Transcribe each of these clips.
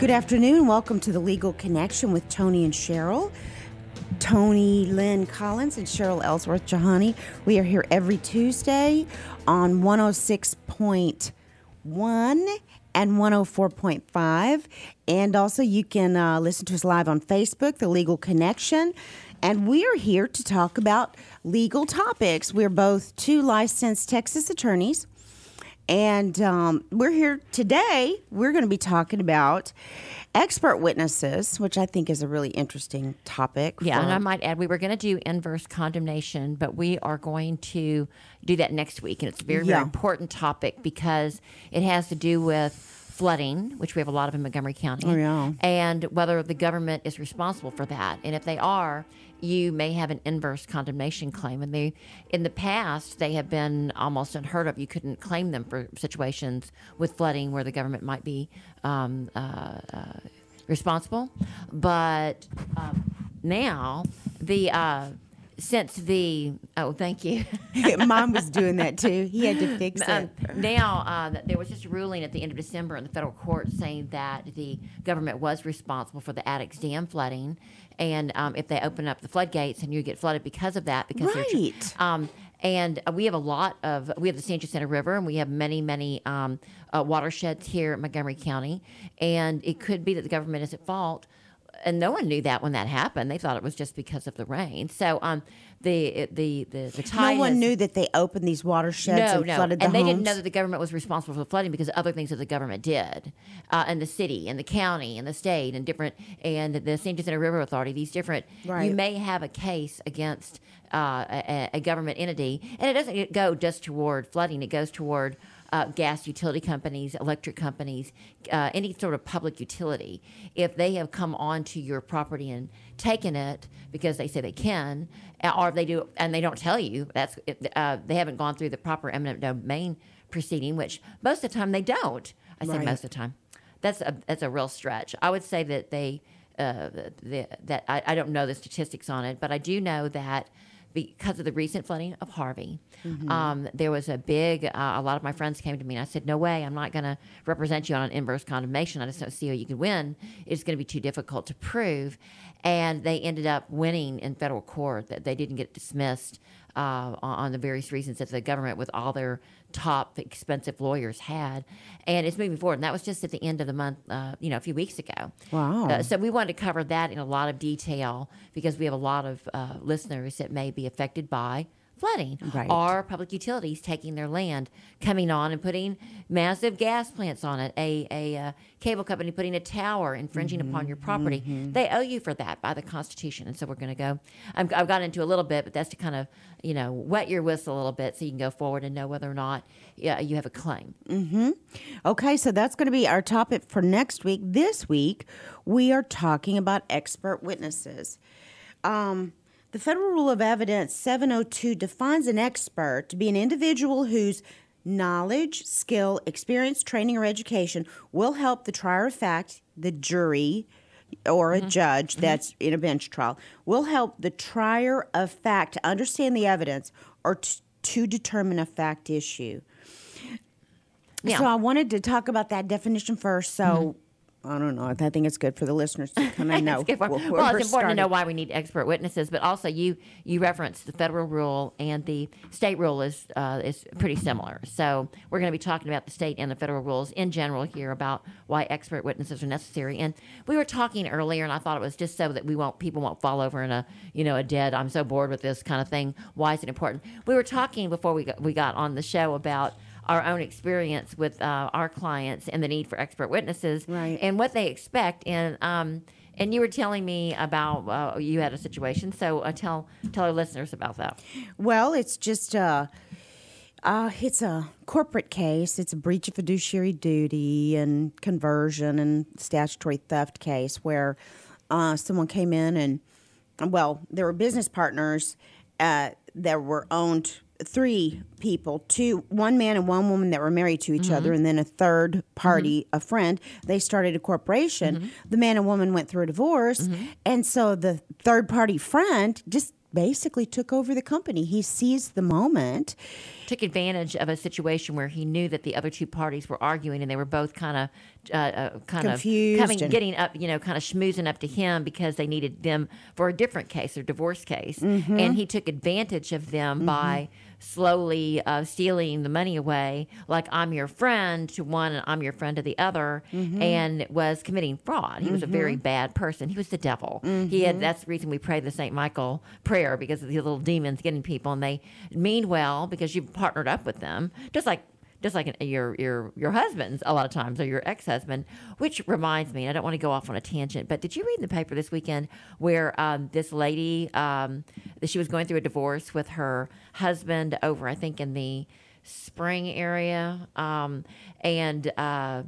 Good afternoon. Welcome to the Legal Connection with Toni and Cheryl. Toni Lynn Collins and Cheryl Ellsworth Jahani. We are here every Tuesday on 106.1 and 104.5. And also, you can uh, listen to us live on Facebook, The Legal Connection. And we are here to talk about legal topics. We're both two licensed Texas attorneys. And um, we're here today. We're going to be talking about expert witnesses, which I think is a really interesting topic. Yeah, for- and I might add, we were going to do inverse condemnation, but we are going to do that next week. And it's a very, Yeah. very important topic because it has to do with flooding, which we have a lot of in Montgomery County. Oh, yeah. And whether the government is responsible for that. And if they are, you may have an inverse condemnation claim. And they, in the past, they have been almost unheard of. You couldn't claim them for situations with flooding where the government might be um, uh, uh, responsible. But um, now, the uh, since the oh, thank you. Mom was doing that too. He had to fix Um, it. now, uh, there was just a ruling at the end of December in the federal court saying that the government was responsible for the Addicks Dam flooding, and um, if they open up the floodgates and you get flooded because of that, because Right. um, and uh, we have a lot of we have the San Jacinto River, and we have many, many um, uh, watersheds here in Montgomery County, and it could be that the government is at fault. And no one knew that when that happened. They thought it was just because of the rain. So um, the the the the No one has- knew that they opened these watersheds no, and no. flooded the and they didn't know that the government was responsible for the flooding because of other things that the government did, uh, and the city, and the county, and the state, and different, and the San Jacinto River Authority. These different. Right. You may have a case against uh, a, a government entity, and it doesn't go just toward flooding. It goes toward. Uh, gas utility companies, electric companies, uh, any sort of public utility, if they have come onto your property and taken it because they say they can, or if they do and they don't tell you, that's uh, they haven't gone through the proper eminent domain proceeding, which most of the time they don't. I say Right. most of the time. That's a that's a real stretch. I would say that they uh, the, that I, I don't know the statistics on it, but I do know that because of the recent flooding of Harvey, um, there was a big. Uh, a lot of my friends came to me and I said, "No way, I'm not going to represent you on an inverse condemnation. I just don't see how you can win. It's going to be too difficult to prove." And they ended up winning in federal court. That they didn't get dismissed uh, on, the various reasons that the government, with all their top expensive lawyers, had. And it's moving forward. And that was just at the end of the month, uh, you know, a few weeks ago. Wow. Uh, so we wanted to cover that in a lot of detail because we have a lot of uh, listeners that may be affected by flooding Right. or public utilities taking their land, coming on and putting massive gas plants on it, a, a uh, cable company putting a tower infringing upon your property. They owe you for that by the Constitution. And so we're going to go, I'm, I've got into a little bit, but that's to kind of, you know, wet your whistle a little bit so you can go forward and know whether or not yeah, you have a claim. Okay, so that's going to be our topic for next week. This week, we are talking about expert witnesses. Um, the Federal Rule of Evidence 702 defines an expert to be an individual whose knowledge, skill, experience, training, or education will help the trier of fact, the jury, or a mm-hmm. judge mm-hmm. that's in a bench trial, will help the trier of fact to understand the evidence or t- to determine a fact issue. Yeah. So I wanted to talk about that definition first. So mm-hmm. I don't know. I think it's good for the listeners to kind of know. It's good for- well, it's important to know why we need expert witnesses, but also you you referenced the federal rule and the state rule is uh, is pretty similar. So we're going to be talking about the state and the federal rules in general here about why expert witnesses are necessary. And we were talking earlier, and I thought it was just so that we won't people won't fall over in a you know a dead I'm so bored with this kind of thing. Why is it important? We were talking before we got, we got on the show about our own experience with uh, our clients and the need for expert witnesses Right. and what they expect. And um, and you were telling me about uh, you had a situation, so uh, tell tell our listeners about that. Well, it's just uh, uh, it's a corporate case. It's a breach of fiduciary duty and conversion and statutory theft case where uh, someone came in and well, there were business partners uh, that were owned three people two one man and one woman that were married to each mm-hmm. other and then a third mm-hmm. party a friend they started a corporation. Mm-hmm. The man and woman went through a divorce and so the third party friend just basically took over the company. He seized the moment. Took advantage of a situation where he knew that the other two parties were arguing and they were both kind of uh, uh, kind Confused of coming and- getting up you know kind of schmoozing up to him because they needed them for a different case or divorce case. And he took advantage of them by slowly uh, stealing the money away like i'm your friend to one and i'm your friend to the other mm-hmm. and was committing fraud. He was a very mm-hmm. bad person. He was the devil. He had mm-hmm. that's the reason we pray the st michael prayer because of the little demons getting people and they mean well because you've partnered up with them just like just like an, your your your husband's a lot of times or your ex-husband which reminds me and i don't want to go off on a tangent but did you read in the paper this weekend where um, this lady um, that she was going through a divorce with her husband over i think in the spring area um, and uh,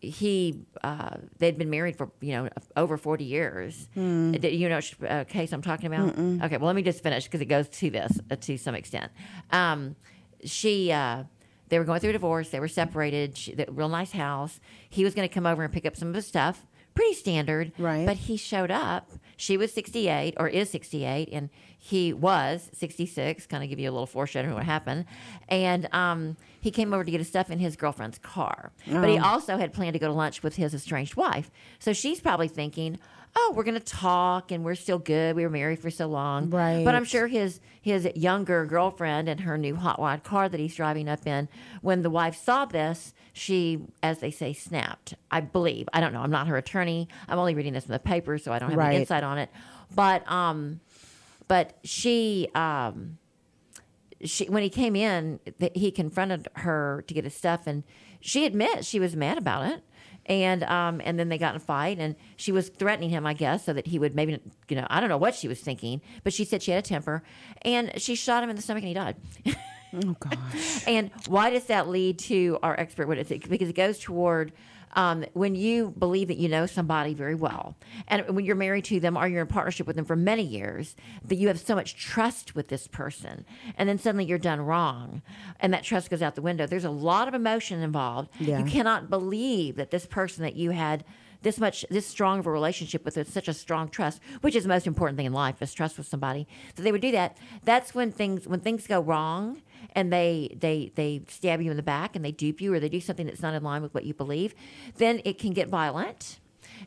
he uh, they'd been married for you know over 40 years. Did you know which uh, case i'm talking about? Okay well let me just finish because it goes to this uh, to some extent. Um, she uh, they were going through a divorce they were separated she, the, real nice house. He was going to come over and pick up some of his stuff pretty standard. Right. but he showed up she was 68 or is 68 and he was 66 kind of give you a little foreshadowing of what happened. And um, he came over to get his stuff in his girlfriend's car. But he also had planned to go to lunch with his estranged wife. So she's probably thinking oh we're going to talk and we're still good. We were married for so long. Right. but i'm sure his his younger girlfriend and her new hot wide car that he's driving up in when the wife saw this she as they say snapped i believe. I don't know. I'm not her attorney. I'm only reading this in the paper so i don't have Right. any insight on it. But um but she um she when he came in th- he confronted her to get his stuff and she admits she was mad about it and um and then they got in a fight and she was threatening him i guess so that he would maybe you know i don't know what she was thinking but she said she had a temper and she shot him in the stomach and he died Oh gosh. and why does that lead to our expert witness? It- Because it goes toward um, when you believe that you know somebody very well, and when you're married to them or you're in partnership with them for many years, that you have so much trust with this person, and then suddenly you're done wrong, and that trust goes out the window. There's a lot of emotion involved. Yeah. You cannot believe that this person that you had this much this strong of a relationship with with such a strong trust which is the most important thing in life is trust with somebody so they would do that that's when things when things go wrong and they they they stab you in the back and they dupe you or they do something that's not in line with what you believe then it can get violent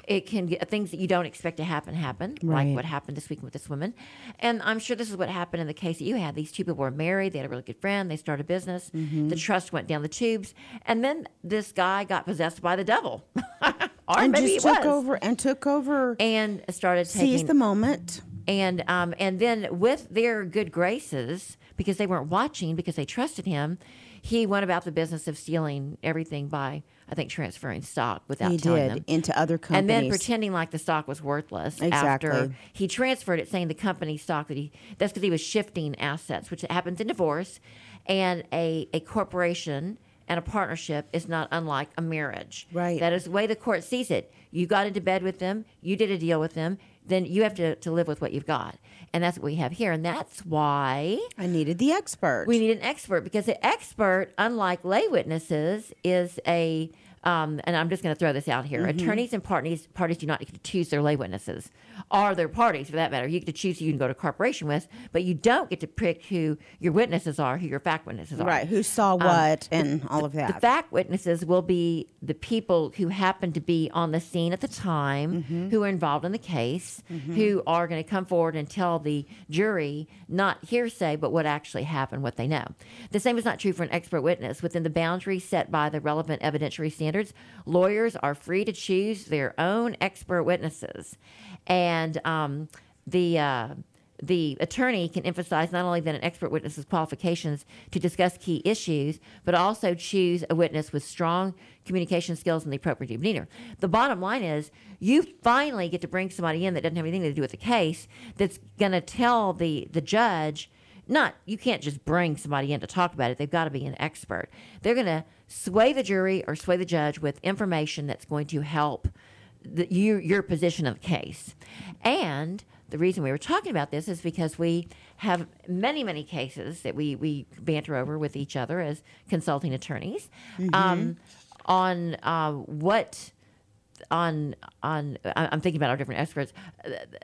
it can get things that you don't expect to happen happen Right. like what happened this week with this woman and i'm sure this is what happened in the case that you had these two people were married they had a really good friend they started a business Mm-hmm. the trust went down the tubes and then this guy got possessed by the devil or and maybe just took was over and took over. and started taking the moment. and um, and then with their good graces, because they weren't watching, because they trusted him, he went about the business of stealing everything by, I think, transferring stock without He telling did them. into other companies. And then pretending like the stock was worthless after Exactly. he transferred it, saying the company stock that he that's because he was shifting assets, which happens in divorce, and a a corporation and a partnership is not unlike a marriage. Right. That is the way the court sees it. You got into bed with them, you did a deal with them, then you have to, to live with what you've got. And that's what we have here. And that's why I needed the expert. we need an expert because the expert, unlike lay witnesses, is a um, and I'm just going to throw this out here. Attorneys and parties parties do not get to choose their lay witnesses, or their parties for that matter. You get to choose who you can go to corporation with, but you don't get to pick who your witnesses are, who your fact witnesses are. right. Who saw what and all of that. The fact witnesses will be the people who happen to be on the scene at the time, Mm-hmm. who are involved in the case, who are going to come forward and tell the jury not hearsay, but what actually happened, what they know. The same is not true for an expert witness. Within the boundaries set by the relevant evidentiary standards, lawyers are free to choose their own expert witnesses, and um, the. Uh, the attorney can emphasize not only that an expert witness's qualifications to discuss key issues, but also choose a witness with strong communication skills and the appropriate demeanor. The bottom line is you finally get to bring somebody in that doesn't have anything to do with the case that's going to tell the, the judge not you can't just bring somebody in to talk about it they've got to be an expert they're going to sway the jury or sway the judge with information that's going to help the, your, your position of the case. And the reason we were talking about this is because we have many, many cases that we, we banter over with each other as consulting attorneys um, on uh, what on on I'm thinking about our different experts.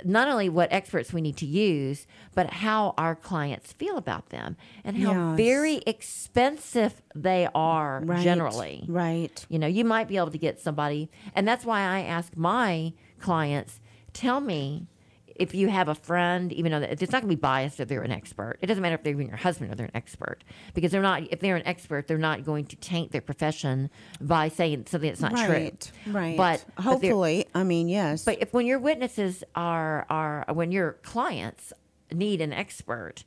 Not only what experts we need to use, but how our clients feel about them and how Yes. very expensive they are Right. generally. Right. You know, you might be able to get somebody, and that's why I ask my clients, tell me if you have a friend, even though it's not going to be biased if they're an expert. It doesn't matter if they're even your husband or they're an expert, because they're not. If they're an expert, they're not going to taint their profession by saying something that's not right. true. Right. But but hopefully, I mean, yes. but if when your witnesses are are when your clients need an expert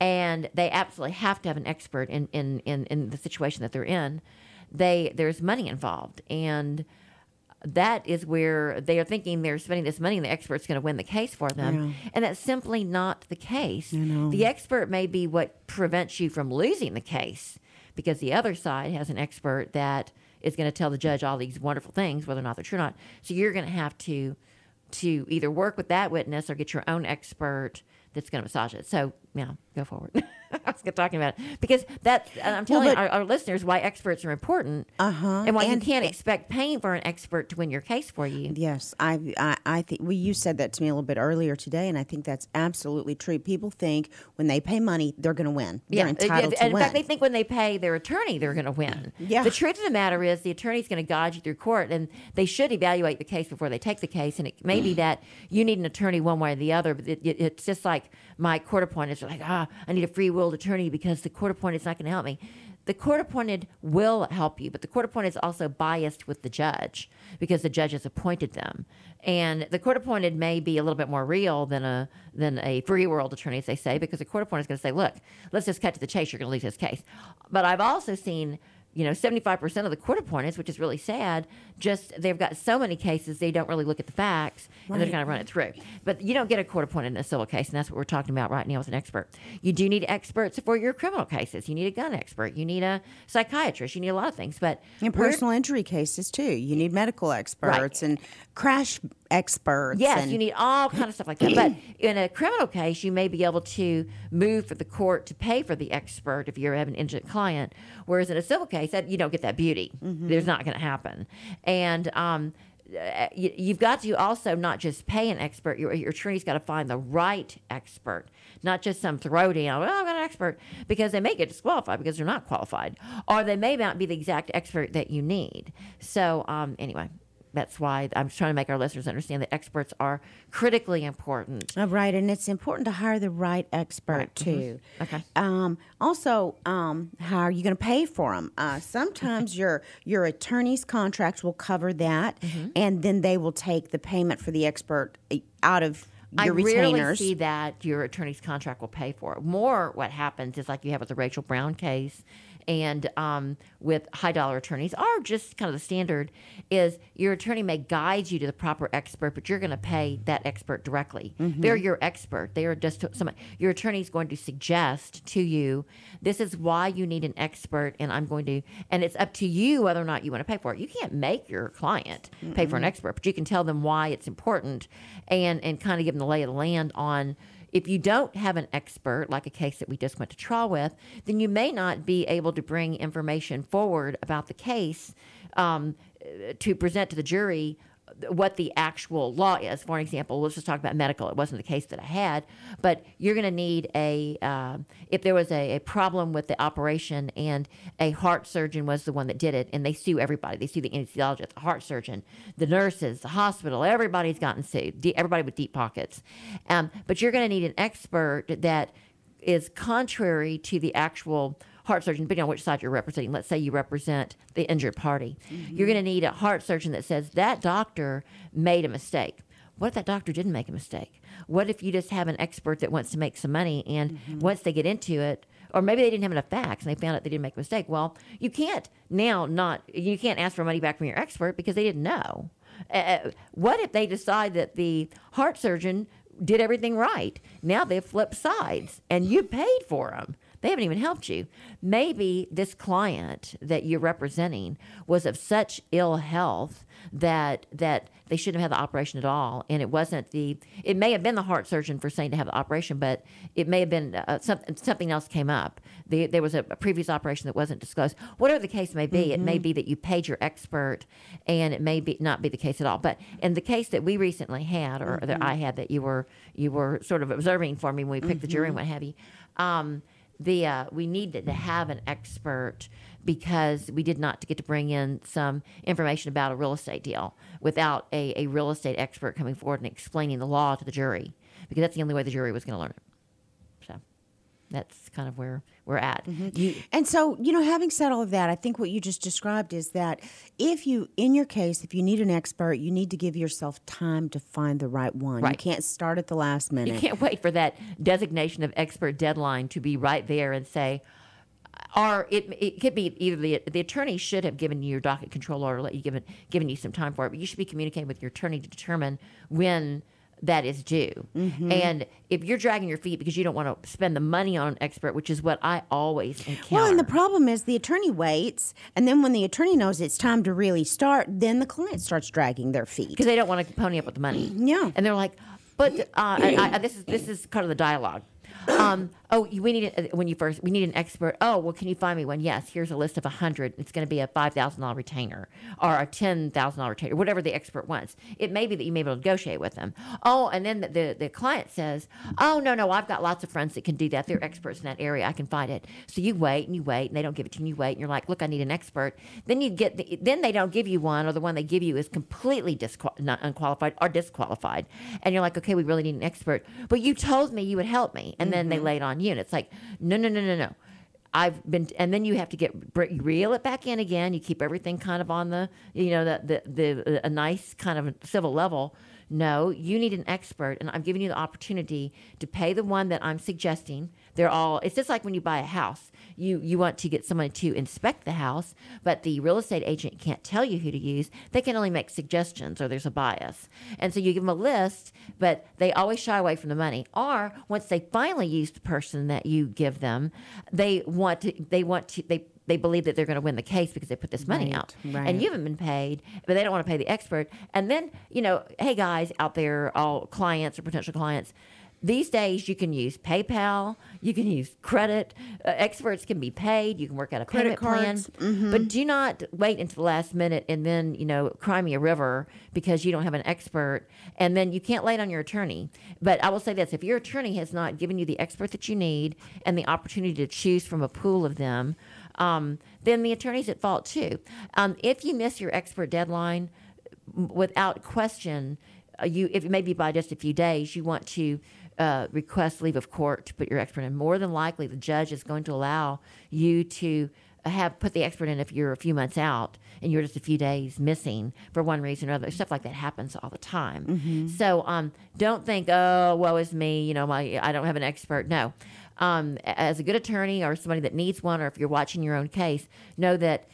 and they absolutely have to have an expert in in in, in the situation that they're in, they there's money involved and that is where they are thinking they're spending this money and the expert's going to win the case for them. And that's simply not the case. The expert may be what prevents you from losing the case because the other side has an expert that is going to tell the judge all these wonderful things, whether or not they're true or not. So you're going to have to to either work with that witness or get your own expert that's going to massage it. So, yeah, go forward. I was talking about it because that's, I'm telling but- our, our listeners why experts are important. Uh-huh. And why And- you can't expect paying for an expert to win your case for you. Yes, I, I, I think well, you said that to me a little bit earlier today, and I think that's absolutely true. People think when they pay money, they're going to win. They're entitled and to in win. fact, they think when they pay their attorney, they're going to win. Yeah. The truth of the matter is, the attorney's going to guide you through court, and they should evaluate the case before they take the case. And it may be that you need an attorney one way or the other, but it, it, it's just like my court are like, ah, I need a free willed attorney because the court appointed's not going to help me. The court appointed will help you, but the court appointed is also biased with the judge because the judge has appointed them. And the court appointed may be a little bit more real than a than a free world attorney, as they say, because the court appointed is going to say, look, let's just cut to the chase. You're going to lose this case. But I've also seen you know, 75% of the court appointments, which is really sad, just they've got so many cases they don't really look at the facts and they're going to run it through. But you don't get a court appointed in a civil case, and that's what we're talking about right now as an expert. You do need experts for your criminal cases. You need a gun expert. You need a psychiatrist. You need a lot of things. But in personal injury cases too, you need medical experts and crash experts. Yes, you need all kind of stuff like that. But in a criminal case, you may be able to move for the court to pay for the expert if you have an indigent client. Whereas in a civil case, that you don't get that beauty. There's not going to happen. And um, uh, you, you've got to also not just pay an expert. Your, your attorney's got to find the right expert, not just some throw down. Well, I've got an expert because they may get disqualified because they're not qualified, or they may not be the exact expert that you need. So um, anyway that's why I'm trying to make our listeners understand that experts are critically important. Oh, right, and it's important to hire the right expert Right, mhm. too. Okay. Um, also, um, how are you going to pay for them? Uh, sometimes your your attorney's contract will cover that, Mm-hmm. and then they will take the payment for the expert uh, out of your retainers. I your rarely see that your attorney's contract will pay for it. More, what happens is like you have with the Rachel Brown case, and um, with high dollar attorneys, are just kind of the standard is your attorney may guide you to the proper expert, but you're going to pay that expert directly. They're your expert. They are just some. Your attorney is going to suggest to you, this is why you need an expert, and I'm going to, and it's up to you whether or not you want to pay for it. You can't make your client pay for an expert, but you can tell them why it's important, and and kind of give them the lay of the land on if you don't have an expert, like a case that we just went to trial with, then you may not be able to bring information forward about the case um, to present to the jury what the actual law is. For example, let's just talk about medical. It wasn't the case that I had, but you're going to need a uh, if there was a, a problem with the operation and a heart surgeon was the one that did it, and they sue everybody. They sue the anesthesiologist, the heart surgeon, the nurses, the hospital. Everybody's gotten sued. Everybody with deep pockets. Um, but you're going to need an expert that is contrary to the actual heart surgeon, depending on which side you're representing. Let's say you represent the injured party. Mm-hmm. You're going to need a heart surgeon that says that doctor made a mistake. What if that doctor didn't make a mistake? What if you just have an expert that wants to make some money and mm-hmm. once they get into it, or maybe they didn't have enough facts and they found out they didn't make a mistake? Well, you can't now not, you can't ask for money back from your expert because they didn't know. Uh, uh what if they decide that the heart surgeon did everything right? Now they've flipped sides and you paid for them. They haven't even helped you. Maybe this client that you're representing was of such ill health that that they shouldn't have had the operation at all. And it wasn't the. It may have been the heart surgeon for saying to have the operation, but it may have been uh, something something else came up. The, there was a, a, previous operation that wasn't disclosed. Whatever the case may be, mm-hmm. it may be that you paid your expert, and it may be not be the case at all. But in the case that we recently had, or mm-hmm. that I had, that you were you were sort of observing for me when we picked mm-hmm. the jury and what have you. Um, the uh, we needed to have an expert because we did not get to bring in some information about a real estate deal without a, a real estate expert coming forward and explaining the law to the jury because that's the only way the jury was going to learn it. That's kind of where we're at. Mm-hmm. You, and so, you know, having said all of that, I think what you just described is that if you, in your case, if you need an expert, you need to give yourself time to find the right one. Right. You can't start at the last minute. You can't wait for that designation of expert deadline to be right there and say, or it, it could be either the, the attorney should have given you your docket control order, let you given given you some time for it, but you should be communicating with your attorney to determine when that is due. Mm-hmm. And if you're dragging your feet because you don't want to spend the money on an expert, which is what I always encounter. Well, and the problem is the attorney waits, and then when the attorney knows it's time to really start, then the client starts dragging their feet because they don't want to pony up with the money. Yeah, and they're like, but uh, I, I, this is this is kind of the dialogue. Um, oh, we need it when you first. We need an expert. Oh, well, can you find me one? Yes. Here's a list of a hundred. It's going to be a five thousand dollar retainer or a ten thousand dollar retainer, whatever the expert wants. It may be that you may be able to negotiate with them. Oh, and then the, the, the client says, "Oh, no, no, I've got lots of friends that can do that. They're experts in that area. I can find it." So you wait and you wait, and they don't give it to you. And you wait, and you're like, "Look, I need an expert." Then you get the, then they don't give you one, or the one they give you is completely disqual- not unqualified or disqualified, and you're like, "Okay, we really need an expert." But you told me you would help me, and mm-hmm. then they mm-hmm. lay on you, and it's like no, no, no, no, no. I've been, and then you have to get reel it back in again. You keep everything kind of on the, you know, the the, the a nice kind of civil level. No, you need an expert, and I'm giving you the opportunity to pay the one that I'm suggesting. They're all. It's just like when you buy a house you you want to get someone to inspect the house, but the real estate agent can't tell you who to use. They can only make suggestions or there's a bias. And so you give them a list, but they always shy away from the money. Or once they finally use the person that you give them, they want to they want to they they believe that they're going to win the case because they put this money right, out. Right. And you haven't been paid, but they don't want to pay the expert. And then, you know, hey guys out there, all clients or potential clients, these days you can use PayPal, you can use credit. Uh, experts can be paid. You can work out a credit payment plan, mm-hmm. but do not wait until the last minute and then you know cry me a river because you don't have an expert, and then you can't lay it on your attorney. But I will say this: if your attorney has not given you the expert that you need and the opportunity to choose from a pool of them, um, then the attorney's at fault too. Um, if you miss your expert deadline, without question, uh, you if maybe by just a few days, you want to uh, request leave of court to put your expert in, more than likely the judge is going to allow you to have put the expert in if you're a few months out and you're just a few days missing for one reason or other. Stuff like that happens all the time. Mm-hmm. So um, don't think, oh, woe is me. You know, my I don't have an expert. No. Um, as a good attorney or somebody that needs one, or if you're watching your own case, know that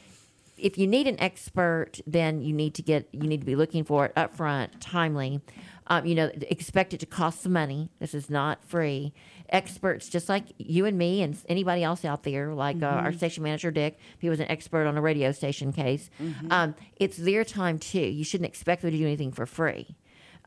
if you need an expert, then you need to get you need to be looking for it upfront, timely. Um, you know, expect it to cost some money. This is not free. Experts, just like you and me and anybody else out there, like mm-hmm. uh, our mm-hmm. station manager Dick, he was an expert on a radio station case. Mm-hmm. Um, it's their time too. You shouldn't expect them to do anything for free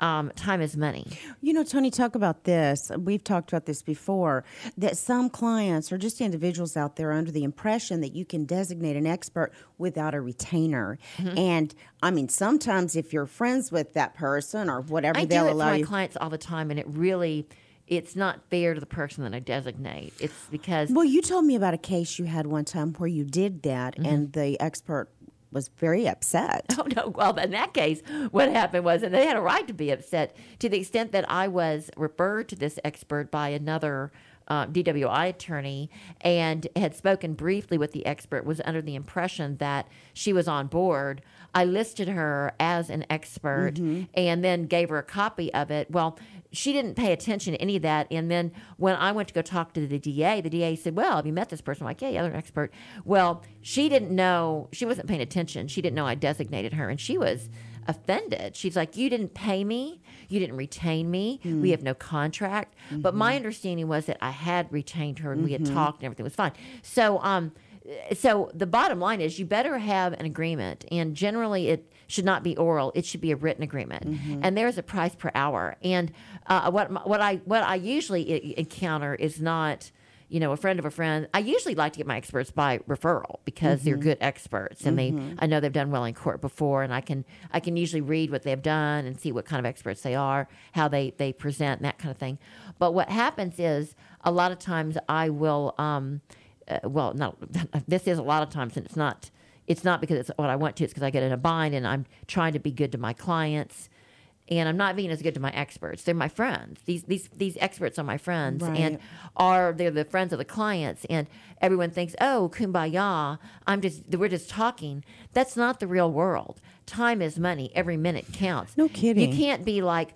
um, time is money. You know, Toni, talk about this. We've talked about this before that some clients or just individuals out there are under the impression that you can designate an expert without a retainer. Mm-hmm. And I mean, sometimes if you're friends with that person or whatever, I they'll do it allow for my you. clients all the time, and it really it's not fair to the person that I designate. It's because well, you told me about a case you had one time where you did that, mm-hmm. and the expert was very upset. Oh no! Well, in that case, what happened was, and they had a right to be upset to the extent that I was referred to this expert by another uh, DWI attorney and had spoken briefly with the expert. Was under the impression that she was on board. I listed her as an expert mm-hmm. and then gave her a copy of it. Well, she didn't pay attention to any of that. And then when I went to go talk to the DA, the DA said, Well, have you met this person? I'm like, Yeah, yeah, they're an expert. Well, she didn't know, she wasn't paying attention. She didn't know I designated her. And she was, offended. She's like, "You didn't pay me. You didn't retain me. We have no contract." But my understanding was that I had retained her and we had talked and everything was fine. So, um, so the bottom line is you better have an agreement and generally it should not be oral it should be a written agreement and there's a price per hour and uh, what what I what I usually encounter is not you know a friend of a friend I usually like to get my experts by referral because they're good experts and they I know they've done well in court before and I can I can usually read what they've done and see what kind of experts they are how they they present and that kind of thing but what happens is a lot of times I will um, uh, well, no, this is a lot of times, and it's not. It's not because it's what I want to. It's because I get in a bind, and I'm trying to be good to my clients, and I'm not being as good to my experts. They're my friends. These these these experts are my friends, and are they're the friends of the clients. And everyone thinks, oh, kumbaya. I'm just we're just talking. That's not the real world. Time is money. Every minute counts. No kidding. You can't be like,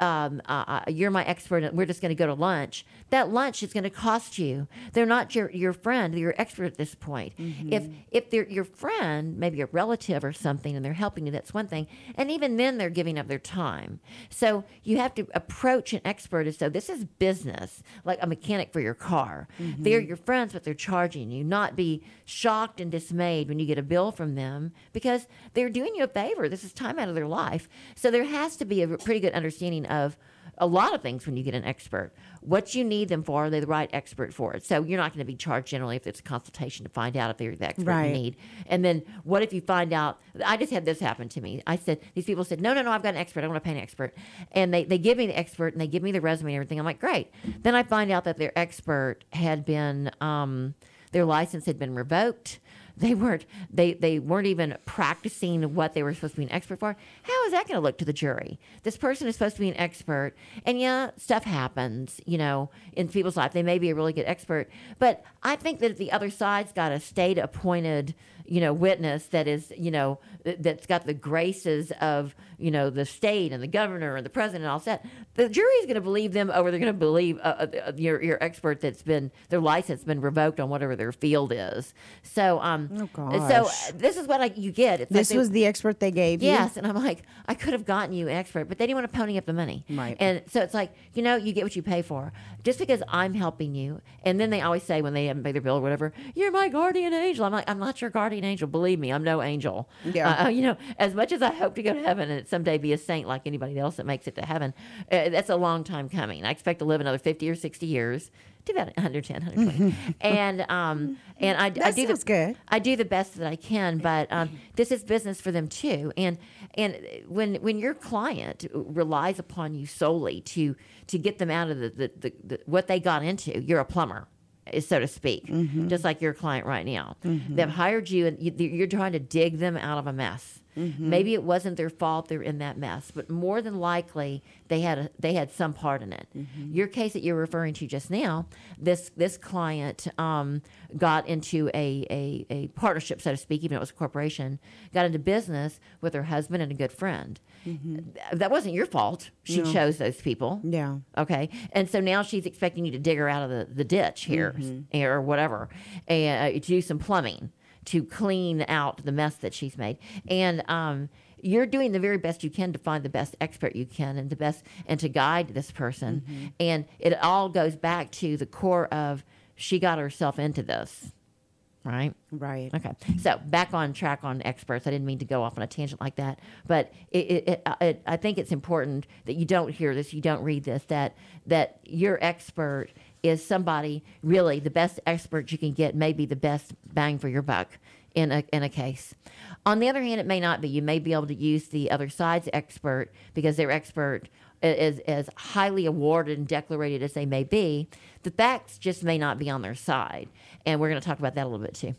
um, uh, uh, you're my expert, and we're just going to go to lunch. That lunch is going to cost you. They're not your, your friend, they're your expert at this point. If if they're your friend, maybe a relative or something, and they're helping you, that's one thing. And even then, they're giving up their time. So you have to approach an expert as though this is business, like a mechanic for your car. They're your friends, but they're charging you. Not be shocked and dismayed when you get a bill from them because they're doing you a favor. This is time out of their life. So there has to be a pretty good understanding of a lot of things when you get an expert. What you need them for, are they the right expert for it? So you're not going to be charged generally if it's a consultation to find out if they're the expert Right. you need. And then what if you find out? I just had this happen to me. I said, these people said, no, no, no, I've got an expert. I want to pay an expert. And they, they give me the expert and they give me the resume and everything. I'm like, great. Then I find out that their expert had been, um, their license had been revoked. They weren't they, they weren't even practicing what they were supposed to be an expert for. How is that going to look to the jury? This person is supposed to be an expert, and yeah, stuff happens, you know, in people's life. They may be a really good expert, but I think that the other side's got a state appointed, you know, witness that is, you know, that's got the graces of, you know, the state and the governor and the president and all that, the jury is going to believe them over. They're going to believe uh, uh, your your expert that's been their license been revoked on whatever their field is. So, um, Oh, so uh, this is what I, you get. It's like This they- was the expert they gave you. Yes, and I'm like, I could have gotten you an expert, but they didn't want to pony up the money. Right. And so it's like, you know, you get what you pay for. Just because I'm helping you, and then they always say when they haven't paid their bill or whatever, you're my guardian angel. I'm like, I'm not your guardian angel. Believe me, I'm no angel. Yeah. Uh, you know, as much as I hope to go to heaven and someday be a saint like anybody else that makes it to heaven, uh, that's a long time coming. I expect to live another 50 or 60 years. To about 110, 120, and um, and I, I do the, good. I do the best that I can, but um, this is business for them too. And and when when your client relies upon you solely to to get them out of the, the, the, the what they got into, you're a plumber, so to speak, Mm-hmm. just like your client right now. They've hired you, and you, you're trying to dig them out of a mess. Mm-hmm. Maybe it wasn't their fault they're in that mess, but more than likely they had a, they had some part in it. Mm-hmm. Your case that you're referring to just now, this this client um, got into a, a a partnership, so to speak, even though it was a corporation, got into business with her husband and a good friend. That wasn't your fault. She Mm-hmm. No. chose those people. Yeah. Okay. And so now she's expecting you to dig her out of the, the ditch here Mm-hmm. or whatever and uh, to do some plumbing to clean out the mess that she's made. And um, you're doing the very best you can to find the best expert you can and the best and to guide this person. Mm-hmm. And it all goes back to the core of she got herself into this. Right? Right. Okay, so back on track on experts. I didn't mean to go off on a tangent like that, but it, it, it, uh, it, I think it's important that you don't hear this, you don't read this. That that your expert is somebody really the best expert you can get, maybe the best bang for your buck in a in a case. On the other hand, it may not be. You may be able to use the other side's expert because their expert is as highly awarded and declarated as they may be. The facts just may not be on their side, and we're going to talk about that a little bit too.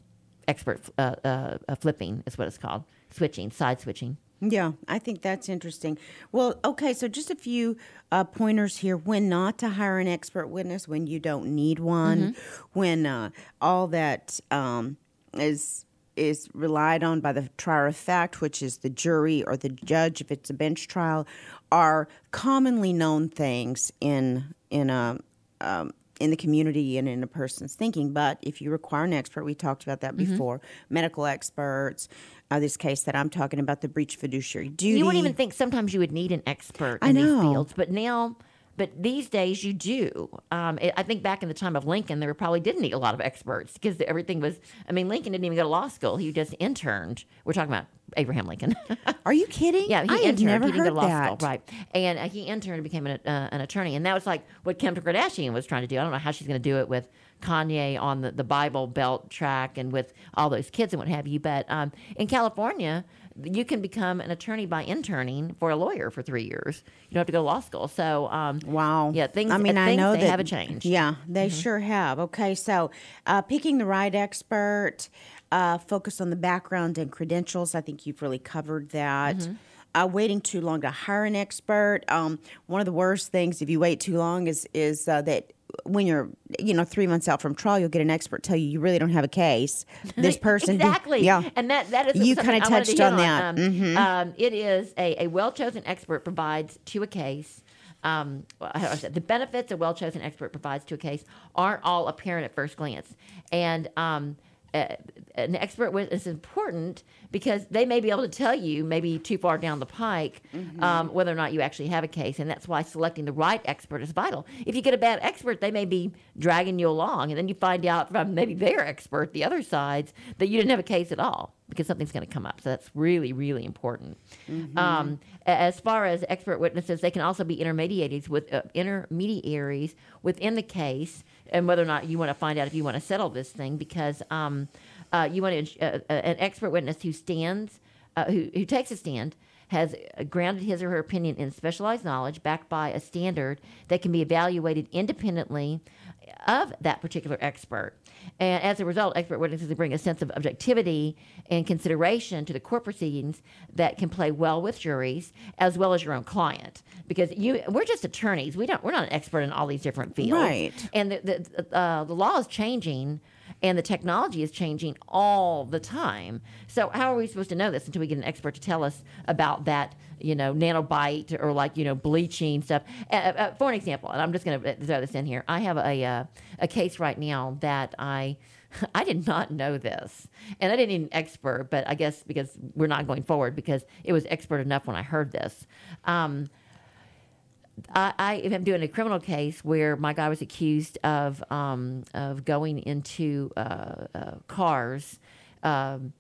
Expert uh, uh, uh, flipping is what it's called. Switching side switching. Yeah, I think that's interesting. Well, okay, so just a few uh, pointers here. When not to hire an expert witness, when you don't need one, when uh, all that um, is is relied on by the trier of fact, which is the jury or the judge if it's a bench trial, are commonly known things in in a um, in the community and in a person's thinking. But if you require an expert, we talked about that Mm-hmm. before, medical experts. Uh, this case that I'm talking about, the breach of fiduciary duty. You wouldn't even think sometimes you would need an expert in I these fields, but now, but these days you do. Um, I I think back in the time of Lincoln, there probably didn't need a lot of experts because everything was. I mean, Lincoln didn't even go to law school; he just interned. We're talking about Abraham Lincoln. Are you kidding? Yeah, he I interned. never he didn't heard go to law that. school, right? And uh, he interned and became an, uh, an attorney, and that was like what Kim Kardashian was trying to do. I don't know how she's going to do it with Kanye on the, the Bible Belt track and with all those kids and what have you. But um, in California, you can become an attorney by interning for a lawyer for three years. You don't have to go to law school. So, um, Wow. yeah, things. I mean, uh, I know they that have a change. Yeah, they sure have. Okay, so uh, picking the right expert, uh, focus on the background and credentials. I think you've really covered that. Uh, waiting too long to hire an expert. Um, one of the worst things if you wait too long is is uh, that when you're you know three months out from trial, you'll get an expert tell you you really don't have a case. This person, did- exactly. yeah, and that that is You kinda I wanted to touched on that. Mm-hmm. Um, um, it is a, a well chosen expert provides to a case. Um, well, how I say the benefits a well chosen expert provides to a case aren't all apparent at first glance, and um, uh, an expert witness is important because they may be able to tell you maybe too far down the pike Mm-hmm. um, whether or not you actually have a case, and that's why selecting the right expert is vital. If you get a bad expert, they may be dragging you along, and then you find out from maybe their expert, the other sides, that you didn't have a case at all because something's going to come up. So that's really, really important. Um, as far as expert witnesses, they can also be intermediaries with uh, intermediaries within the case, and whether or not you want to find out if you want to settle this thing, because um, uh, you want to uh, uh, an expert witness who stands, uh, who who takes a stand. Has uh, grounded his or her opinion in specialized knowledge backed by a standard that can be evaluated independently of that particular expert. And as a result, expert witnesses bring a sense of objectivity and consideration to the court proceedings that can play well with juries as well as your own client. Because you, we're just attorneys. We don't, we're not an expert in all these different fields. Right. And the the, uh, the law is changing, and the technology is changing all the time. So how are we supposed to know this until we get an expert to tell us about that? You know, nanobite or like you know bleaching stuff. Uh, uh, for an example, and I'm just going to throw this in here. I have a uh, a case right now that I. I did not know this, and I didn't need an expert, but I guess because we're not going forward because it was expert enough when I heard this. Um, I, I am doing a criminal case where my guy was accused of um, of going into uh, uh, cars. Um,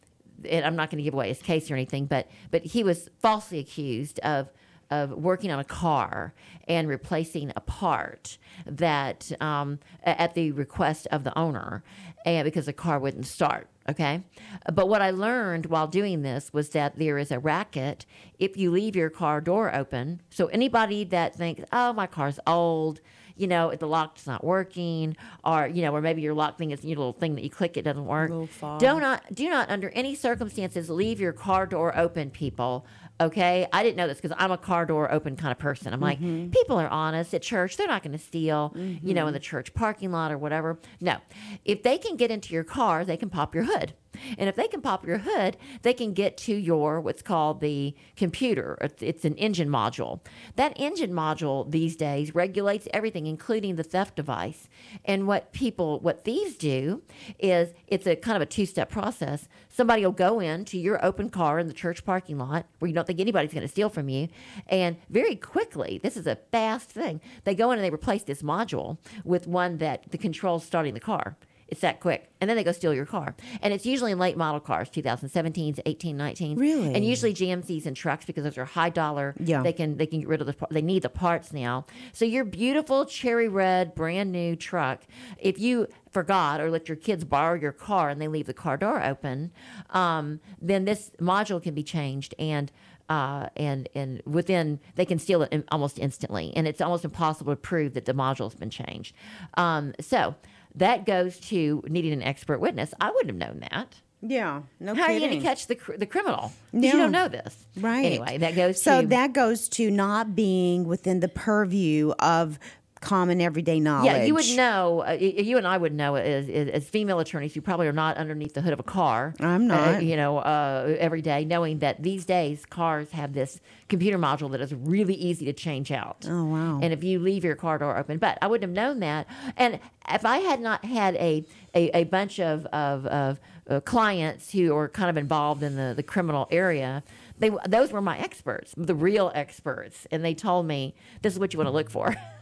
and I'm not going to give away his case or anything, but but he was falsely accused of of working on a car and replacing a part that um, at the request of the owner, and because the car wouldn't start. Okay, uh, but what I learned while doing this was that there is a racket if you leave your car door open. So anybody that thinks, "Oh, my car's old," you know, the lock's not working, or you know, or maybe your lock thing is your little thing that you click, it doesn't work. Do not, do not, under any circumstances, leave your car door open, people. Okay, I didn't know this because I'm a car door open kind of person. I'm like, mm-hmm. people are honest at church; they're not going to steal, you know, in mm-hmm. the church parking lot or whatever. No, if they can get into your car, they can pop your hood. And if they can pop your hood, they can get to your what's called the computer. It's, an engine module. That engine module these days regulates everything, including the theft device. And what people, what thieves do is it's a kind of a two step process. Somebody will go into your open car in the church parking lot where you don't think anybody's going to steal from you. And very quickly, this is a fast thing, they go in and they replace this module with one that the controls starting the car. It's that quick. And then they go steal your car. And it's usually in late model cars, 2017s, 18, 19s. Really? And usually GMCs and trucks because those are high dollar. Yeah. They can they can get rid of the they need the parts now. So your beautiful cherry red brand new truck, if you forgot or let your kids borrow your car and they leave the car door open, um, then this module can be changed and uh, and and within they can steal it in, almost instantly, and it's almost impossible to prove that the module's been changed. Um, so that goes to needing an expert witness. I wouldn't have known that. Yeah, no How are you going to catch the cr- the criminal? Yeah. You don't know this, Right. Anyway, that goes so to that goes to not being within the purview of common everyday knowledge. Yeah, you would know. Uh, you and I would know as, as, as female attorneys. You probably are not underneath the hood of a car. I'm uh, not. you know, uh, every day, knowing that these days cars have this computer module that is really easy to change out. Oh, wow. And if you leave your car door open, but I wouldn't have known that. And if I had not had a a, a bunch of of, of uh, clients who are kind of involved in the, the criminal area. They, those were my experts, the real experts, and they told me this is what you want to look for.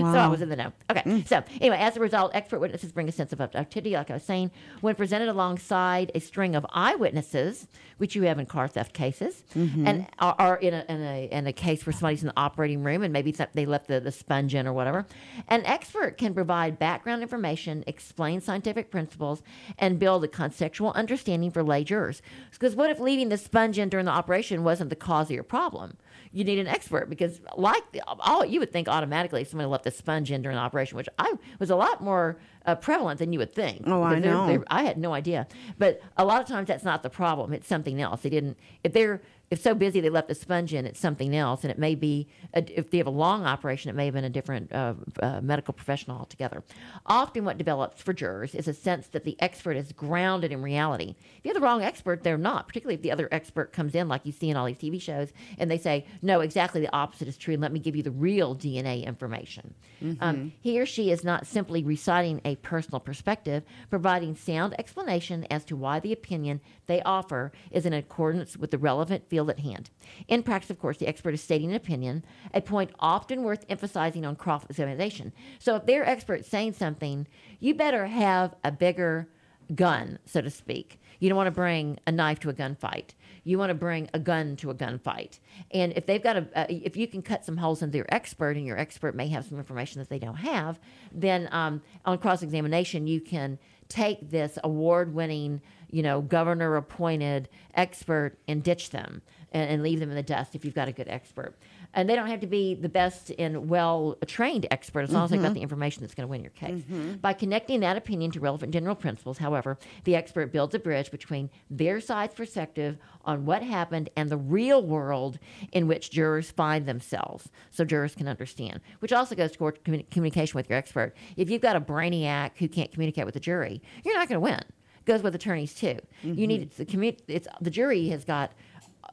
So I was in the know. Okay. Mm. So anyway, as a result, expert witnesses bring a sense of objectivity, like I was saying, when presented alongside a string of eyewitnesses, which you have in car theft cases, mm-hmm. and are, are in, a, in a in a case where somebody's in the operating room and maybe they left the, the sponge in or whatever. An expert can provide background information, explain scientific principles, and build a contextual understanding for lay jurors. Because what if leaving the sponge in during the operation wasn't the cause of your problem? You need an expert because like all you would think automatically somebody left the sponge in during the operation which i was a lot more uh, prevalent than you would think. Oh, I Because they're- know. they're- i had no idea. But a lot of times that's not the problem. It's something else. They didn't if they're if so busy they left the sponge in it's something else and it may be a, if they have a long operation it may have been a different uh, uh, medical professional altogether. Often what develops for jurors is a sense that the expert is grounded in reality. If you have the wrong expert they're not particularly if the other expert comes in like you see in all these tv shows and they say no exactly the opposite is true. And let me give you the real dna information. Um, he or she is not simply reciting a personal perspective providing sound explanation as to why the opinion they offer is in accordance with the relevant field at hand in practice of course the expert is stating an opinion a point often worth emphasizing on cross examination so if they're expert saying something you better have a bigger gun, so to speak. You don't want to bring a knife to a gunfight. You want to bring a gun to a gunfight. And if they've got a, uh, if you can cut some holes into your expert, and your expert may have some information that they don't have, then um, on cross examination you can take this award-winning, you know, governor-appointed expert and ditch them and, and leave them in the dust if you've got a good expert. And they don't have to be the best and well trained expert as long as they've got the information that's going to win your case. Mm-hmm. By connecting that opinion to relevant general principles, however, the expert builds a bridge between their side's perspective on what happened and the real world in which jurors find themselves so jurors can understand, which also goes toward communication with your expert. If you've got a brainiac who can't communicate with the jury, you're not going to win. Goes with attorneys too. You need mm-hmm. the commu- it's the jury has got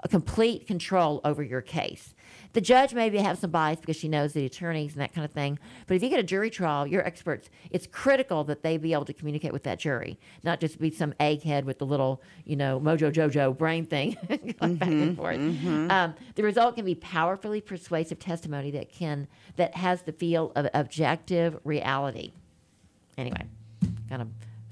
a complete control over your case. The judge maybe have some bias because she knows the attorneys and that kind of thing. But if you get a jury trial, your experts, it's critical that they be able to communicate with that jury, not just be some egghead with the little, you know, mojo jojo brain thing going back and mm-hmm, forth. Mm-hmm. Um, the result can be powerfully persuasive testimony that can that has the feel of objective reality anyway, kind of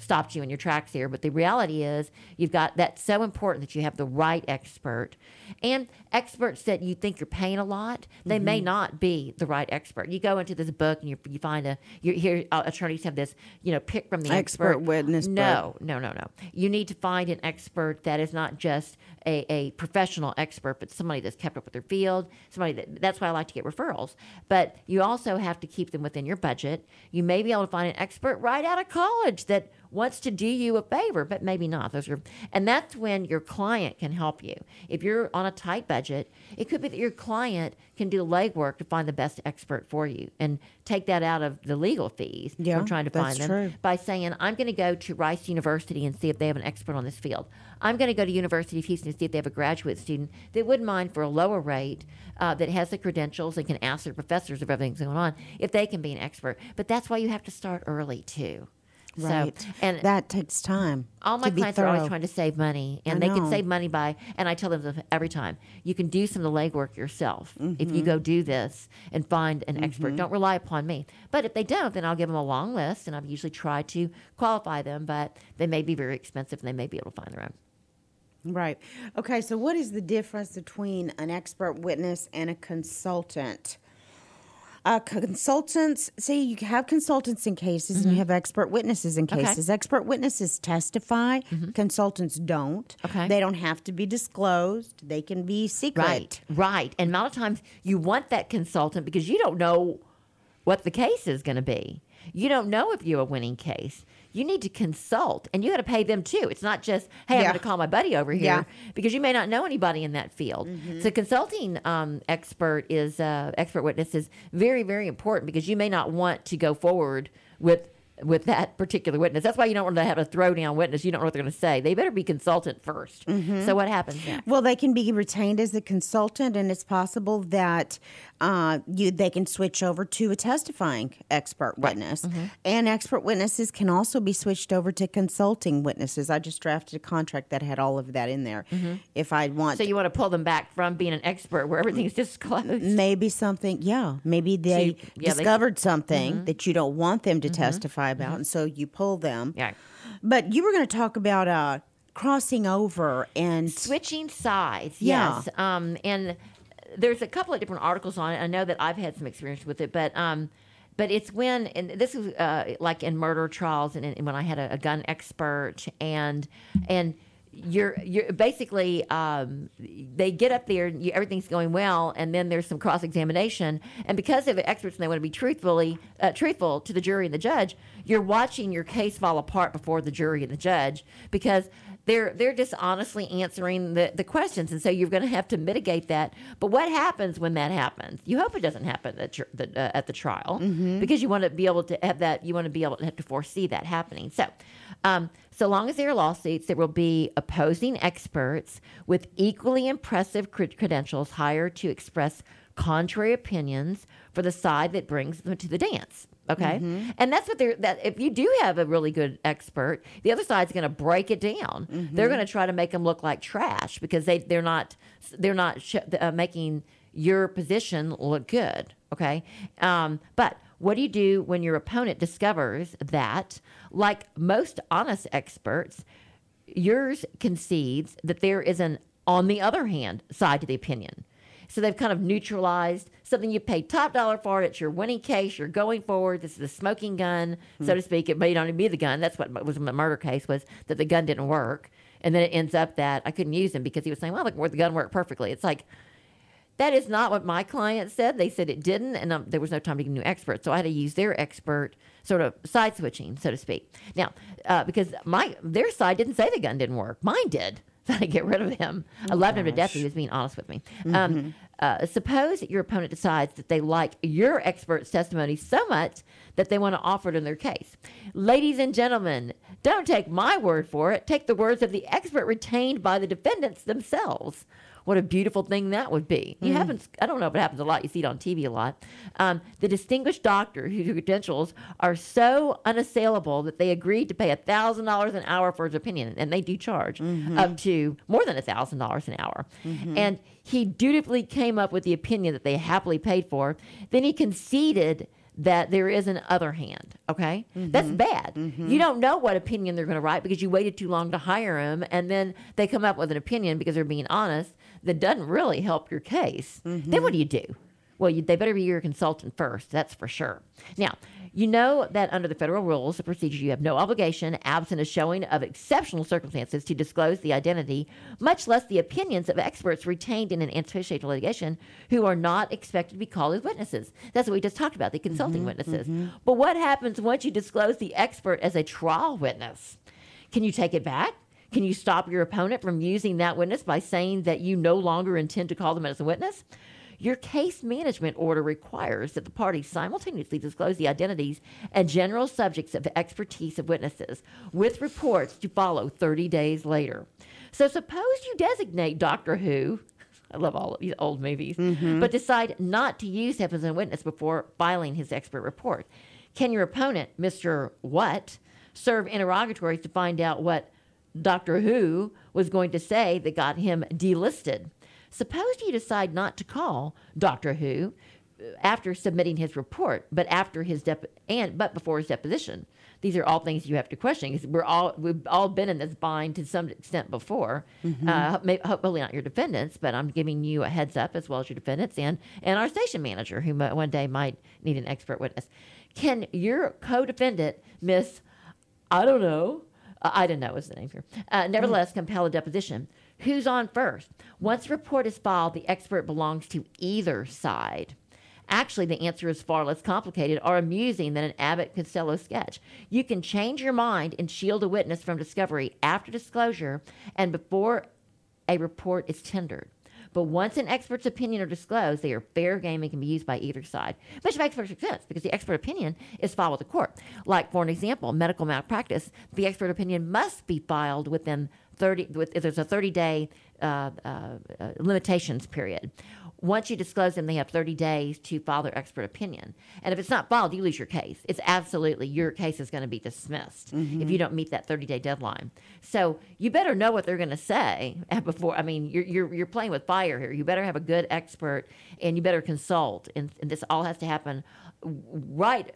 stopped you in your tracks here. But the reality is, you've got that's so important that you have the right expert. And experts that you think you're paying a lot, they may not be the right expert. You go into this book and you, you find a, you hear uh, attorneys have this, you know, pick from the Expert expert. witness book. No, no, no, no. You need to find an expert that is not just a, a professional expert, but somebody that's kept up with their field. Somebody that that's why I like to get referrals. But you also have to keep them within your budget. You may be able to find an expert right out of college that wants to do you a favor, but maybe not. Those are, and that's when your client can help you. If you're on a tight budget, it could be that your client can do legwork to find the best expert for you and take that out of the legal fees. Yeah, from trying to find them true. by saying, I'm going to go to Rice University and see if they have an expert on this field. I'm going to go to University of Houston and see if they have a graduate student that wouldn't mind for a lower rate uh, that has the credentials and can ask their professors if everything's going on if they can be an expert. But that's why you have to start early too. Right. So, and that takes time. all my clients are always trying to save money, and I they can save money by. And I tell them every time: you can do some of the legwork yourself if Mm-hmm. you go do this and find an expert. Don't rely upon me. But if they don't, then I'll give them a long list, and I've usually tried to qualify them. But they may be very expensive, and they may be able to find their own. Right. Okay, so what is the difference between an expert witness and a consultant? Uh, consultants, see, you have consultants in cases and you have expert witnesses in Mm-hmm. Okay. Mm-hmm. cases. Expert witnesses testify, consultants don't. Okay. They don't have to be disclosed, they can be secret. Right, right. And a lot of times you want that consultant because you don't know what the case is going to be. You don't know if you're a winning case. You need to consult and you got to pay them too. It's not just, hey, I'm going to call my buddy over here Yeah. because you may not know anybody in that field. So consulting um, expert is uh, expert witness is very very important because you may not want to go forward with with that particular witness. That's why you don't want to have a throwdown witness. You don't know what they're going to say. They better be consultant 1st So what happens next? Well, they can be retained as a consultant, and it's possible that uh, you they can switch over to a testifying expert witness. Mm-hmm. And expert witnesses can also be switched over to consulting witnesses. I just drafted a contract that had all of that in there. If I want Mm-hmm. So you want to pull them back from being an expert where everything's disclosed. maybe something yeah maybe they yeah, they- Mm-hmm. discovered something that you don't want them to testify about and so you pull them Yeah. but you were going to talk about uh crossing over and switching sides Yeah. yes um, and there's a couple of different articles on it. I know that i've had some experience with it but um, but it's when and this is uh, like in murder trials and, and when i had a, a gun expert and and you're you're basically um, they get up there and you, everything's going well and then there's some cross examination and because they're experts and they want to be truthfully uh, truthful to the jury and the judge you're watching your case fall apart before the jury and the judge because they're they're just honestly answering the, the questions. And so you're going to have to mitigate that. But what happens when that happens? You hope it doesn't happen at, your, the, uh, at the trial because you want to be able to have that you want to be able to have to foresee that happening. So um, so long as there are lawsuits there will be opposing experts with equally impressive cred- credentials hired to express contrary opinions for the side that brings them to the dance Okay, and that's what they're. That if you do have a really good expert, the other side's going to break it down. They're going to try to make them look like trash because they they're not they're not sh- uh, making your position look good. Okay, um, but what do you do when your opponent discovers that, like most honest experts, yours concedes that there is an on the other hand side to the opinion. So they've kind of neutralized something you paid top dollar for. It's your winning case. You're going forward. This is the smoking gun, so to speak. It may not even be the gun. That's what was in the murder case was that the gun didn't work, and then it ends up that I couldn't use him because he was saying, "Well, look, the gun worked perfectly." It's like that is not what my client said. They said it didn't, and um, there was no time to get a new expert, so I had to use their expert, sort of side switching, so to speak. Now, uh, because my their side didn't say the gun didn't work, mine did. Had to get rid of him. I loved him to death. He was being honest with me. Um, uh, suppose that your opponent decides that they like your expert's testimony so much that they want to offer it in their case. Ladies and gentlemen, don't take my word for it. Take the words of the expert retained by the defendants themselves. What a beautiful thing that would be. You hmm. haven't, I don't know if it happens a lot. You see it on TV a lot. Um, the distinguished doctor whose credentials are so unassailable that they agreed to pay $1,000 an hour for his opinion, and they do charge mm-hmm. up to more than $1,000 an hour. Mm-hmm. And he dutifully came up with the opinion that they happily paid for. Then he conceded that there is an other hand. Okay, mm-hmm. that's bad. You don't know what opinion they're going to write because you waited too long to hire them, and then they come up with an opinion because they're being honest that doesn't really help your case. Then what mm-hmm. do you do? Well, you, they better be your consultant first. That's for sure. Now, you know that under the federal rules of procedure, you have no obligation, absent a showing of exceptional circumstances, to disclose the identity, much less the opinions of experts retained in an anticipated litigation who are not expected to be called as witnesses. That's what we just talked about, the consulting mm-hmm, witnesses. Mm-hmm. But what happens once you disclose the expert as a trial witness? Can you take it back? Can you stop your opponent from using that witness by saying that you no longer intend to call them as a witness? Your case management order requires that the parties simultaneously disclose the identities and general subjects of expertise of witnesses, with reports to follow 30 days later. So, suppose you designate Doctor Who, I love all of these old movies, mm-hmm. but decide not to use him as a witness before filing his expert report. Can your opponent, Mr. What, serve interrogatories to find out what Doctor Who was going to say that got him delisted? Suppose you decide not to call Doctor Who uh, after submitting his report, but after his dep- and but before his deposition. These are all things you have to question because we're all we've all been in this bind to some extent before. Uh, may, hopefully not your defendants, but I'm giving you a heads up as well as your defendants and and our station manager who one day might need an expert witness. Can your co-defendant, Miss I don't know. Uh, I don't know is the name here. Uh, nevertheless, compel a deposition. Who's on first? Once a report is filed, the expert belongs to either side. Actually, the answer is far less complicated or amusing than an Abbott Costello sketch. You can change your mind and shield a witness from discovery after disclosure and before a report is tendered. But once an expert's opinion are disclosed, they are fair game and can be used by either side, which makes perfect sense because the expert opinion is filed with the court. Like, for an example, medical malpractice, the expert opinion must be filed within 30, with, if there's a 30 day uh, uh, uh, limitations period. Once you disclose them, they have 30 days to file their expert opinion. And if it's not filed, you lose your case. It's absolutely your case is going to be dismissed if you don't meet that 30 day deadline. So you better know what they're going to say before. I mean, you're, you're, you're playing with fire here. You better have a good expert and you better consult. And, and this all has to happen right,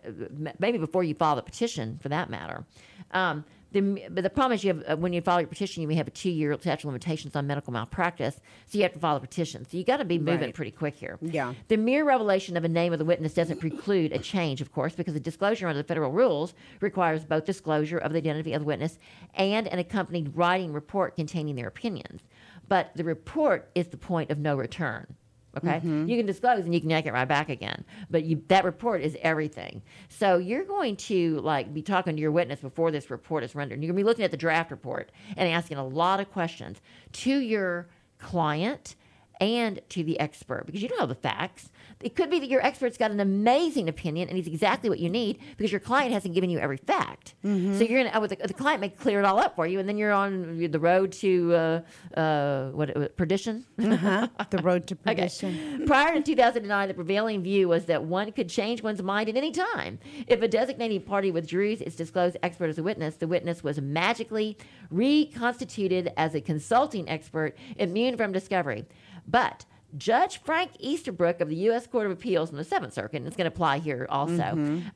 maybe before you file the petition for that matter. Um, the, but the problem is, you have uh, when you file your petition, you may have a two-year statute of limitations on medical malpractice, so you have to file a petition. So you got to be moving Right. pretty quick here. Yeah. The mere revelation of a name of the witness doesn't preclude a change, of course, because the disclosure under the federal rules requires both disclosure of the identity of the witness and an accompanied writing report containing their opinions. But the report is the point of no return. Okay, mm-hmm. you can disclose and you can yank it right back again, but you, that report is everything. So you're going to like be talking to your witness before this report is rendered. You're going to be looking at the draft report and asking a lot of questions to your client and to the expert because you don't know the facts. It could be that your expert's got an amazing opinion and he's exactly what you need because your client hasn't given you every fact. So you're gonna, uh, the, the client may clear it all up for you, and then you're on the road to uh, uh, what uh, perdition. Uh-huh. The road to Okay. perdition. Prior to 2009, the prevailing view was that one could change one's mind at any time. If a designating party withdrew its disclosed expert as a witness, the witness was magically reconstituted as a consulting expert immune from discovery. But Judge Frank Easterbrook of the U.S. Court of Appeals in the Seventh Circuit, and it's going to apply here also,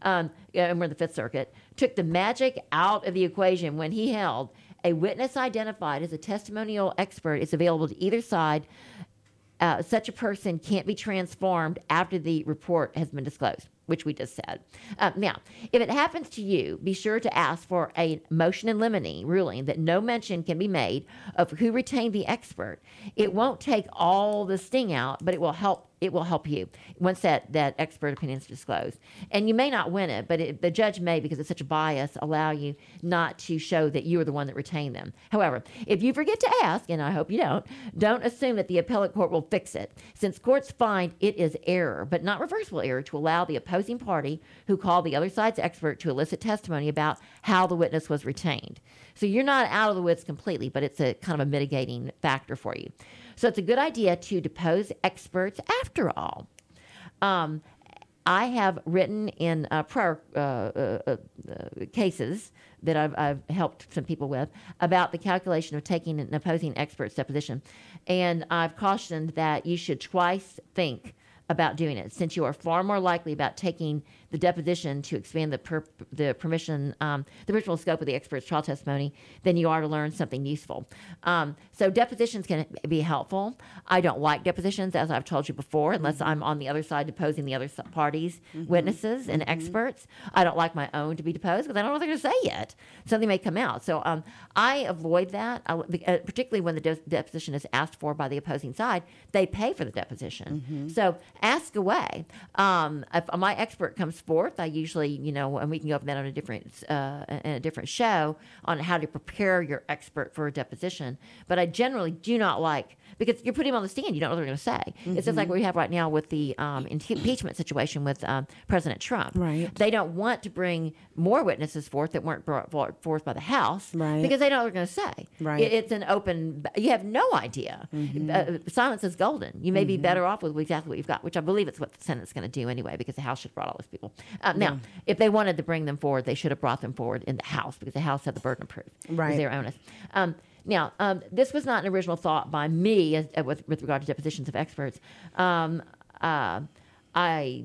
um, and we're in the Fifth Circuit, took the magic out of the equation when he held a witness identified as a testimonial expert is available to either side. Uh, such a person can't be transformed after the report has been disclosed, which we just said. Uh, now, if it happens to you, be sure to ask for a motion in limine ruling that no mention can be made of who retained the expert. It won't take all the sting out, but it will help. It will help you once that, that expert opinion is disclosed. And you may not win it, but it, the judge may, because it's such a bias, allow you not to show that you are the one that retained them. However, if you forget to ask, and I hope you don't, don't assume that the appellate court will fix it, since courts find it is error, but not reversible error, to allow the opposing party who called the other side's expert to elicit testimony about how the witness was retained. So you're not out of the woods completely, but it's a kind of a mitigating factor for you. So it's a good idea to depose experts after all. Um, I have written in uh, prior uh, uh, uh, uh, cases that I've, I've helped some people with about the calculation of taking an opposing expert's deposition. And I've cautioned that you should twice think about doing it, since you are far more likely about taking the deposition to expand the per, the permission, um, the original scope of the expert's trial testimony then you are to learn something useful. Um, so depositions can be helpful. I don't like depositions, as I've told you before, unless I'm on the other side deposing the other parties' witnesses and experts. I don't like my own to be deposed because I don't know what they're going to say yet. Something may come out. So um, I avoid that, I, uh, particularly when the de- deposition is asked for by the opposing side. They pay for the deposition. So ask away. Um, if my expert comes forth, I usually, you know, and we can go over that on a different, uh, in a different show on how to prepare your expert for a deposition. But I generally do not like because you're putting them on the stand. You don't know what they're going to say. It's just like what we have right now with the um, impeachment situation with um, President Trump. Right. They don't want to bring more witnesses forth that weren't brought brought forth by the House Right. because they know what they're going to say. Right. It- it's an open. You have no idea. Uh, silence is golden. You may be better off with exactly what you've got, which I believe it's what the Senate's going to do anyway, because the House should have brought all those people. Uh, Now, if they wanted to bring them forward, they should have brought them forward in the House because the House had the burden of proof. Right. their onus. Um, now, um, this was not an original thought by me as, uh, with, with regard to depositions of experts. Um, uh, I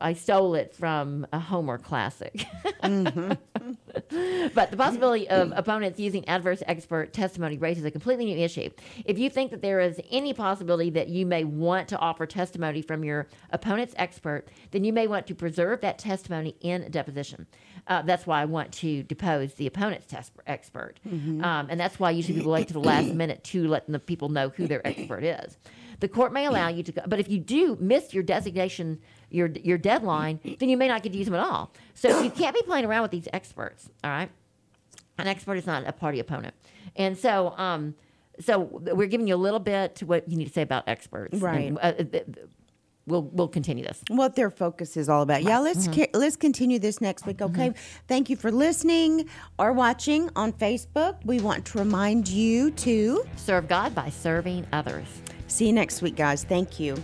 I stole it from a Homer classic. but the possibility of opponents using adverse expert testimony raises a completely new issue. If you think that there is any possibility that you may want to offer testimony from your opponent's expert, then you may want to preserve that testimony in a deposition. Uh, that's why I want to depose the opponent's test- expert. Um, and that's why usually people wait to the last minute to let the people know who their expert is. The court may allow you to go, but if you do miss your designation, your your deadline, then you may not get to use them at all. So you can't be playing around with these experts. All right, an expert is not a party opponent, and so um, so we're giving you a little bit to what you need to say about experts. Right. And, uh, we'll we'll continue this. what their focus is all about. Yeah, let's Mm-hmm. ca- let's continue this next week. Okay. Thank you for listening or watching on Facebook. We want to remind you to Serve God by serving others. see you next week, guys. Thank you.